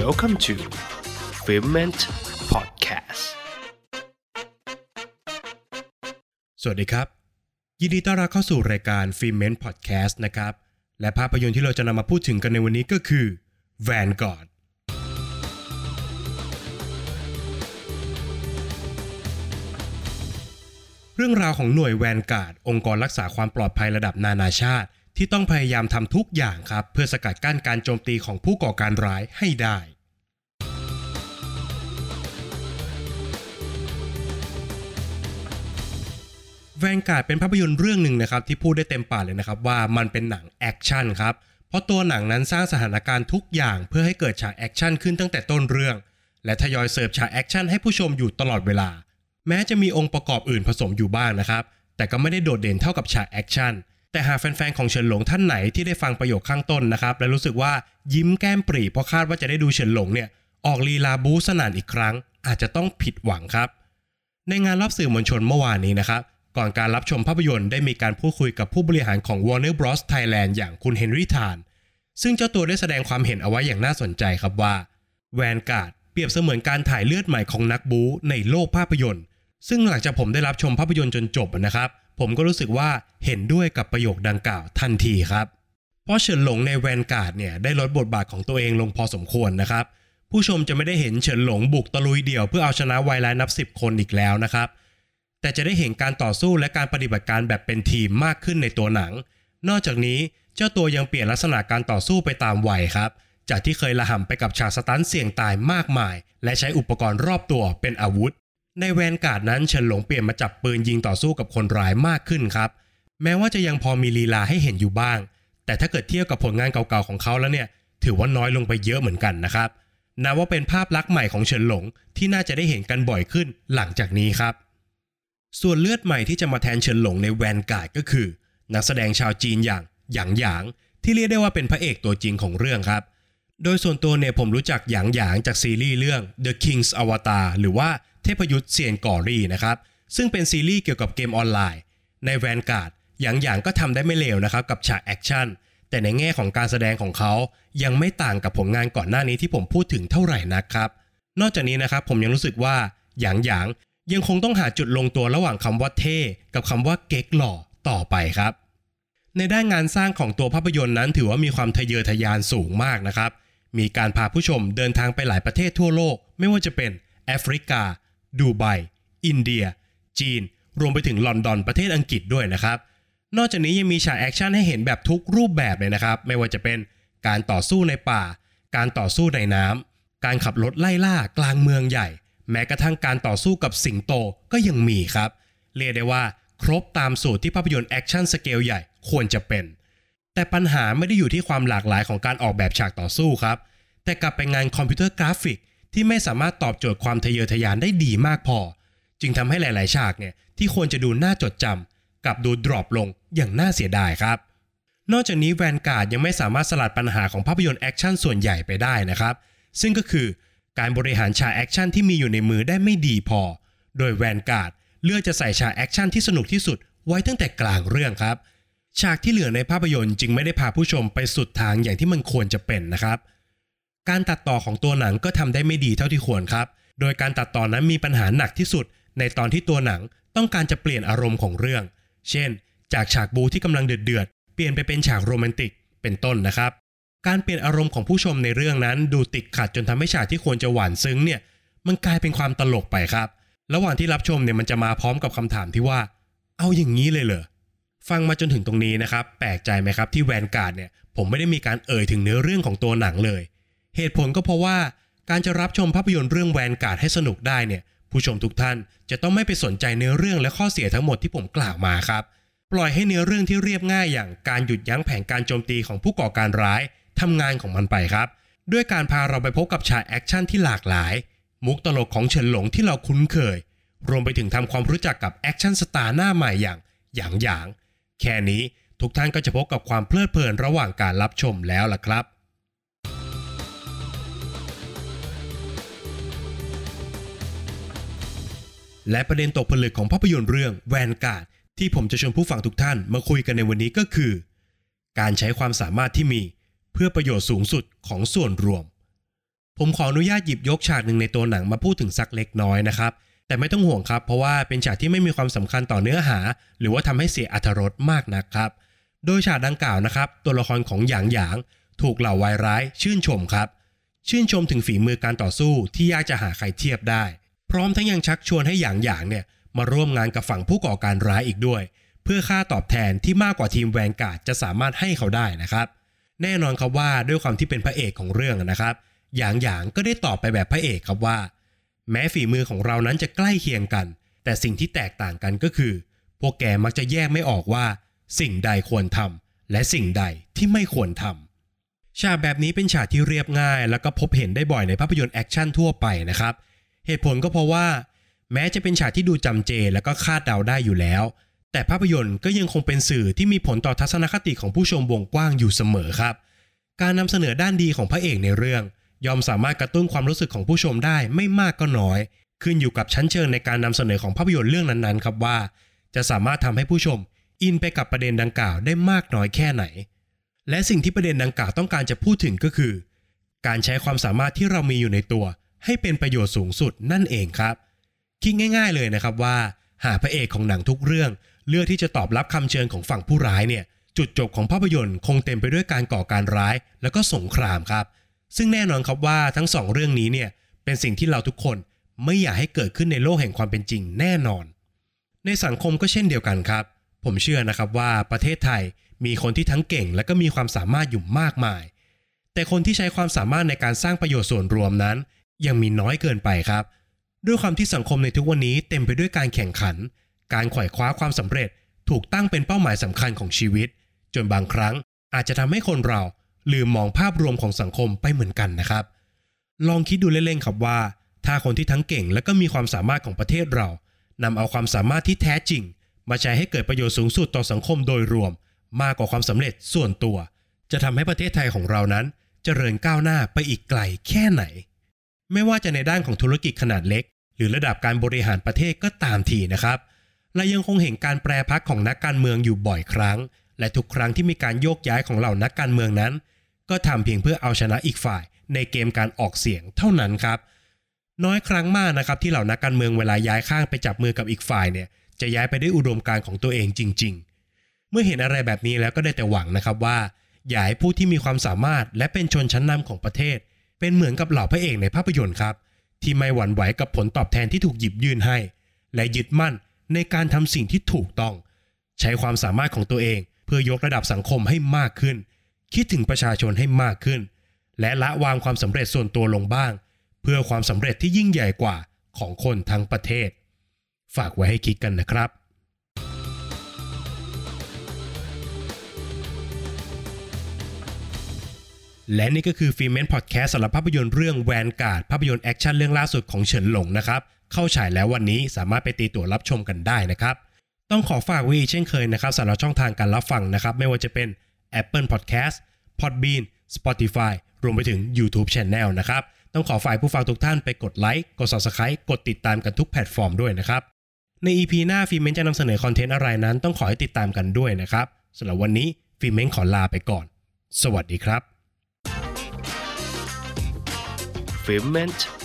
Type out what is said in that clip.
Welcome to f i l m e n t Podcast สวัสดีครับ ยินดีต้อนรับเข้าสู่รายการ f i l m e n t Podcast นะครับ และภาพยนตร์ที่เราจะนำมาพูดถึงกันในวันนี้ก็คือ Vanguard เรื่องราวของหน่วยแวนการ์ดองค์กรรักษาความปลอดภัยระดับนานาชาติ ที่ต้องพยายามทำทุกอย่างครับ เพื่อสกัดกั้นการโจมตีของผู้ก่อการร้ายให้ได้ Vanguard เป็นภาพยนตร์เรื่องหนึ่งนะครับที่พูดได้เต็มปากเลยนะครับว่ามันเป็นหนังแอคชั่นครับเพราะตัวหนังนั้นสร้างสถานการณ์ทุกอย่างเพื่อให้เกิดฉากแอคชั่นขึ้นตั้งแต่ต้นเรื่อง และทยอยเสิร์ฟฉากแอคชั่นให้ผู้ชมอยู่ตลอดเวลา แม้จะมีองค์ประกอบอื่นผสมอยู่บ้างนะครับแต่ก็ไม่ได้โดดเด่นเท่ากับฉากแอคชั่นแต่หากแฟนๆของเฉินหลงท่านไหนที่ได้ฟังประโยคข้างต้นนะครับและรู้สึกว่ายิ้มแก้มปริเพราะคาดว่าจะได้ดูเฉินหลงเนี่ยออกลีลาบู๊สนั่นอีกครั้ง อาจจะต้องผิดหวังครับ ในงานรอบสื่อมวลชนเมื่อวานนี้นะครับ ก่อนการรับชมภาพยนตร์ได้มีการพูดคุยกับผู้บริหารของ Warner Bros Thailand อย่างคุณเฮนรี่ทาน ซึ่งเจ้าตัวได้แสดงความเห็นเอาไว้อย่างน่าสนใจครับว่า Vanguard เปรียบเสมือนการถ่ายเลือดใหม่ของนักบู๊ในโลกภาพยนตร์ ซึ่งหลังจากผมได้รับชมภาพยนตร์จนจบนะครับ ผมก็รู้สึกว่าเห็นด้วยกับประโยคดังกล่าวทันทีครับ เพราะเฉินหลงในแวนการ์ดเนี่ยได้ลดบทบาทของตัวเองลงพอสมควรนะครับ ผู้ชมจะไม่ได้เห็นเฉินหลงบุกตะลุยเดี่ยวเพื่อเอาชนะไวไลายนับสิบคนอีกแล้วนะครับ แต่จะได้เห็นการต่อสู้และการปฏิบัติการแบบเป็นทีมมากขึ้นในตัวหนัง นอกจากนี้เจ้าตัวยังเปลี่ยนลักษณะการต่อสู้ไปตามวัยครับ จากที่เคยละห่ำไปกับฉากสตันเสี่ยงตายมากมาย และใช้อุปกรณ์รอบตัวเป็นอาวุธ ในแวนการ์ดนั้นเฉินหลงเปลี่ยนมาจับปืนยิงต่อสู้กับคนร้ายมากขึ้นครับ แม้ว่าจะยังพอมีลีลาให้เห็นอยู่บ้าง แต่ถ้าเกิดเทียบกับผลงานเก่าๆของเขาแล้วเนี่ย ถือว่าน้อยลงไปเยอะเหมือนกันนะครับนับว่าเป็นภาพลักษณ์ใหม่ของเฉินหลงที่น่าจะได้เห็นกันบ่อยขึ้นหลังจากนี้ครับ ส่วนเลือดใหม่ที่จะมาแทนเฉินหลงในแวนการ์ดก็คือ นักแสดงชาวจีนอย่างหยางหยาง ที่เรียกได้ว่าเป็นพระเอกตัวจริงของเรื่องครับ โดยส่วนตัวเนี่ยผมรู้จักหยางหยางจากซีรีส์เรื่อง The King's Avatar หรือว่าเทพยุทธเซียน Glory นะครับ ซึ่งเป็นซีรีส์เกี่ยวกับเกมออนไลน์ ใน Vanguard หยางหยางก็ทำได้ไม่เลวนะครับกับฉากแอคชั่นแต่ในแง่ของการแสดงของเขายังไม่ต่างกับผลงานก่อนหน้านี้ที่ผมพูดถึงเท่าไหร่นักครับ นอกจากนี้นะครับผมยังรู้สึกว่าหยางหยาง ยังคงต้องหาจุดลงตัวระหว่างคำว่าเท่กับคำว่าเก๊กหล่อต่อไปครับ ในด้านงานสร้างของตัวภาพยนตร์นั้น ถือว่ามีความทะเยอทะยานสูงมากนะครับ มีการพาผู้ชมเดินทางไปหลายประเทศทั่วโลก ไม่ว่าจะเป็นแอฟริกา ดูไบ อินเดีย จีน รวมไปถึงลอนดอนประเทศอังกฤษด้วยนะครับ นอกจากนี้ยังมีฉากแอคชั่นให้เห็นแบบทุกรูปแบบเลยนะครับ ไม่ว่าจะเป็นการต่อสู้ในป่า การต่อสู้ในน้ำการขับรถไล่ล่ากลางเมืองใหญ่ แม้กระทั่งการต่อสู้กับสิงโตก็ยังมีครับ เรียกได้ว่าครบตามสูตรที่ภาพยนตร์แอคชั่นสเกลใหญ่ควรจะเป็น แต่ปัญหาไม่ได้อยู่ที่ความหลากหลายของการออกแบบฉากต่อสู้ครับ แต่กลับเป็นงานคอมพิวเตอร์กราฟิก ที่ไม่สามารถตอบโจทย์ความทะเยอทะยานได้ดีมากพอ จึงทำให้หลาย ๆ ฉากเนี่ยที่ควรจะดูน่าจดจำกลับดู drop ลงอย่างน่าเสียดายครับ นอกจากนี้ Vanguard ยังไม่สามารถสลัดปัญหาของภาพยนตร์แอคชั่นส่วนใหญ่ไปได้นะครับ ซึ่งก็คือ การบริหารฉากแอคชั่นที่มีอยู่ในมือได้ไม่ดีพอ โดย Vanguard เลือกจะใส่ฉากแอคชั่นที่สนุกที่สุดไว้ตั้งแต่กลางเรื่องครับ ฉากที่เหลือในภาพยนตร์จึงไม่ได้พาผู้ชมไปสุดทางอย่างที่มันควรจะเป็นนะครับ การตัดต่อของตัวหนังก็ทำได้ไม่ดีเท่าที่ควรครับ โดยการตัดต่อนั้นมีปัญหาหนักที่สุด ในตอนที่ตัวหนังต้องการจะเปลี่ยนอารมณ์ของเรื่อง เช่น จากฉากบู๊ที่กำลังเดือดเดือดเปลี่ยนไปเป็นฉากโรแมนติก เป็นต้นนะครับ การเปลี่ยนอารมณ์ของผู้ชมในเรื่องนั้นดูติดขัดจนทำให้ฉากที่ควรจะหวานซึ้งเนี่ยมันกลายเป็นความตลกไปครับ ระหว่างที่รับชมเนี่ยมันจะมาพร้อมกับคำถามที่ว่า เอาอย่างนี้เลยเหรอฟังมาจนถึงตรงนี้นะครับแปลกใจไหมครับที่แวนการ์ดเนี่ยผมไม่ได้มีการเอ่ยถึงเนื้อเรื่องของตัวหนังเลย เหตุผลก็เพราะว่าการจะรับชมภาพยนตร์เรื่องแวนการ์ดให้สนุกได้เนี่ยผู้ชมทุกท่านจะต้องไม่ไปสนใจเนื้อเรื่องและข้อเสียทั้งหมดที่ผมกล่าวมาครับ ปล่อยให้เนื้อเรื่องที่เรียบง่ายอย่างการหยุดยั้งแผนการโจมตีของผู้ก่อการร้าย ทำงานของมันไปครับ ด้วยการพาเราไปพบกับฉากแอคชั่นที่หลากหลาย มุกตลกของเฉินหลงที่เราคุ้นเคย รวมไปถึงทำความรู้จักกับแอคชั่นสตาร์หน้าใหม่อย่างหยางหยาง แค่นี้ทุกท่านก็จะพบกับความเพลิดเพลินระหว่างการรับชมแล้วล่ะครับและประเด็นตกผลึกของภาพยนตร์เรื่องแวนการ์ดที่ผมจะชวนผู้ฟังทุกท่านมาคุยกันในวันนี้ก็คือ การใช้ความสามารถที่มี เพื่อประโยชน์สูงสุดของส่วนรวม ผมขออนุญาตหยิบยกฉากหนึ่งในตัวหนังมาพูดถึงสักเล็กน้อยนะครับ แต่ไม่ต้องห่วงครับ เพราะว่าเป็นฉากที่ไม่มีความสำคัญต่อเนื้อหา หรือว่าทำให้เสียอรรถรสมากนักครับ โดยฉากดังกล่าวนะครับ ตัวละครของหยางหยาง ถูกเหล่าวายร้าย ชื่นชมครับ ชื่นชมถึงฝีมือการต่อสู้ที่ยากจะหาใครเทียบได้ พร้อมทั้งยังชักชวนให้หยางหยางเนี่ยมาร่วมงานกับฝั่งผู้ก่อการร้ายอีกด้วย เพื่อค่าตอบแทนที่มากกว่าทีมแวนการ์ดจะสามารถให้เขาได้นะครับ แน่นอนครับว่าด้วยความที่เป็นพระเอกของเรื่องนะครับหยางหยางก็ได้ตอบไปแบบพระเอกครับว่า แม้ฝีมือของเรานั้นจะใกล้เคียงกัน แต่สิ่งที่แตกต่างกันก็คือ พวกแกมักจะแยกไม่ออกว่า สิ่งใดควรทำและสิ่งใดที่ไม่ควรทำฉากแบบนี้เป็นฉากที่เรียบง่าย แล้วก็พบเห็นได้บ่อยในภาพยนตร์แอคชั่นทั่วไปนะครับ เหตุผลก็เพราะว่า แม้จะเป็นฉากที่ดูจำเจ แล้วก็คาดเดาได้อยู่แล้ว แต่ภาพยนตร์ก็ยังคงเป็นสื่อที่มีผลต่อทัศนคติของผู้ชมวงกว้างอยู่เสมอครับ การนำเสนอด้านดีของพระเอกในเรื่อง ย่อมสามารถกระตุ้นความรู้สึกของผู้ชมได้ไม่มากก็น้อย ขึ้นอยู่กับชั้นเชิงในการนำเสนอของภาพยนตร์เรื่องนั้นๆ ครับว่า จะสามารถทำให้ผู้ชม อินไปกับประเด็นดังกล่าวได้มากน้อยแค่ไหน และสิ่งที่ประเด็นดังกล่าวต้องการจะพูดถึงก็คือ การใช้ความสามารถที่เรามีอยู่ในตัว ให้เป็นประโยชน์สูงสุดนั่นเองครับคิดง่าย ๆ เลยนะครับว่า หาพระเอกของหนังทุกเรื่อง เลือกที่จะตอบรับคำเชิญของฝั่งผู้ร้ายเนี่ยจุดจบของภาพยนตร์คงเต็มไปด้วยการก่อการร้าย แล้วก็สงครามครับ ซึ่งแน่นอนครับว่าทั้งสองเรื่องนี้เนี่ยเป็นสิ่งที่เราทุกคนไม่อยากให้เกิดขึ้นในโลกแห่งความเป็นจริงแน่นอน ในสังคมก็เช่นเดียวกันครับ ผมเชื่อนะครับว่าประเทศไทยมีคนที่ทั้งเก่ง และก็มีความสามารถอยู่มากมาย แต่คนที่ใช้ความสามารถในการสร้างประโยชน์ส่วนรวมนั้น ยังมีน้อยเกินไปครับ ด้วยความที่สังคมในทุกวันนี้เต็มไปด้วยการแข่งขัน การขว่คว้าความสำเร็จถูกตั้งเป็นเป้าหมายสำคัญของชีวิต จนบางครั้งอาจจะทำให้คนเราลืมมองภาพรวมของสังคมไปเหมือนกันนะครับ ลองคิดดูเล่นๆครับว่า ถ้าคนที่ทั้งเก่งและก็มีความสามารถของประเทศเรานำเอาความสามารถที่แท้จริง มาใช้ให้เกิดประโยชน์สูงสุดต่อสังคมโดยรวม มากกว่าความสำเร็จส่วนตัว จะทำให้ประเทศไทยของเรานั้นเจริญก้าวหน้าไปอีกไกลแค่ไหน ไม่ว่าจะในด้านของธุรกิจขนาดเล็ก หรือระดับการบริหารประเทศก็ตามทีนะครับเรายังคงเห็นการแปรพักของนักการเมืองอยู่บ่อยครั้ง และทุกครั้งที่มีการโยกย้ายของเหล่านักการเมืองนั้น ก็ทำเพียงเพื่อเอาชนะอีกฝ่าย ในเกมการออกเสียงเท่านั้นครับ น้อยครั้งมากนะครับที่เหล่านักการเมืองเวลาย้ายข้างไปจับมือกับอีกฝ่ายเนี่ยจะย้ายไปได้วยอุดมการณ์ของตัวเองจริง ๆ เมื่อเห็นอะไรแบบนี้แล้วก็ได้แต่หวังนะครับว่าอย่าให้ผู้ที่มีความสามารถและเป็นชนชั้นนำของประเทศ เป็นเหมือนกับเหล่าพระเอกในภาพยนตร์ครับ ที่ไม่หวั่นไหวกับผลตอบแทนที่ถูกหยิบยื่นให้ และยึดมั่น ในการทำสิ่งที่ถูกต้อง ใช้ความสามารถของตัวเอง เพื่อยกระดับสังคมให้มากขึ้น คิดถึงประชาชนให้มากขึ้น และละวางความสำเร็จส่วนตัวลงบ้าง เพื่อความสำเร็จที่ยิ่งใหญ่กว่าของคนทั้งประเทศ ฝากไว้ให้คิดกันนะครับและนี่ก็คือฟิเม้นพอดแคสต์สำหรับภาพยนตร์เรื่องแวนการ์ดภาพยนตร์แอคชั่นเรื่องล่าสุดของเฉินหลงนะครับ เข้าฉายแล้ววันนี้สามารถไปตีตั๋วรับชมกันได้นะครับ ต้องขอฝากไว้เช่นเคยนะครับสำหรับช่องทางการรับฟังนะครับ ไม่ว่าจะเป็น Apple Podcast Podbean Spotify รวมไปถึง YouTube Channel นะครับ ต้องขอฝากผู้ฟังทุกท่านไปกดไลค์กด Subscribe กดติดตามกันทุกแพลตฟอร์มด้วยนะครับ ใน EP หน้าฟิเม้นจะนำเสนอ content อะไรนั้น ต้องขอให้ติดตามกันด้วยนะครับสำหรับวันนี้ฟิเม้นขอลาไปก่อน สวัสดีครับ f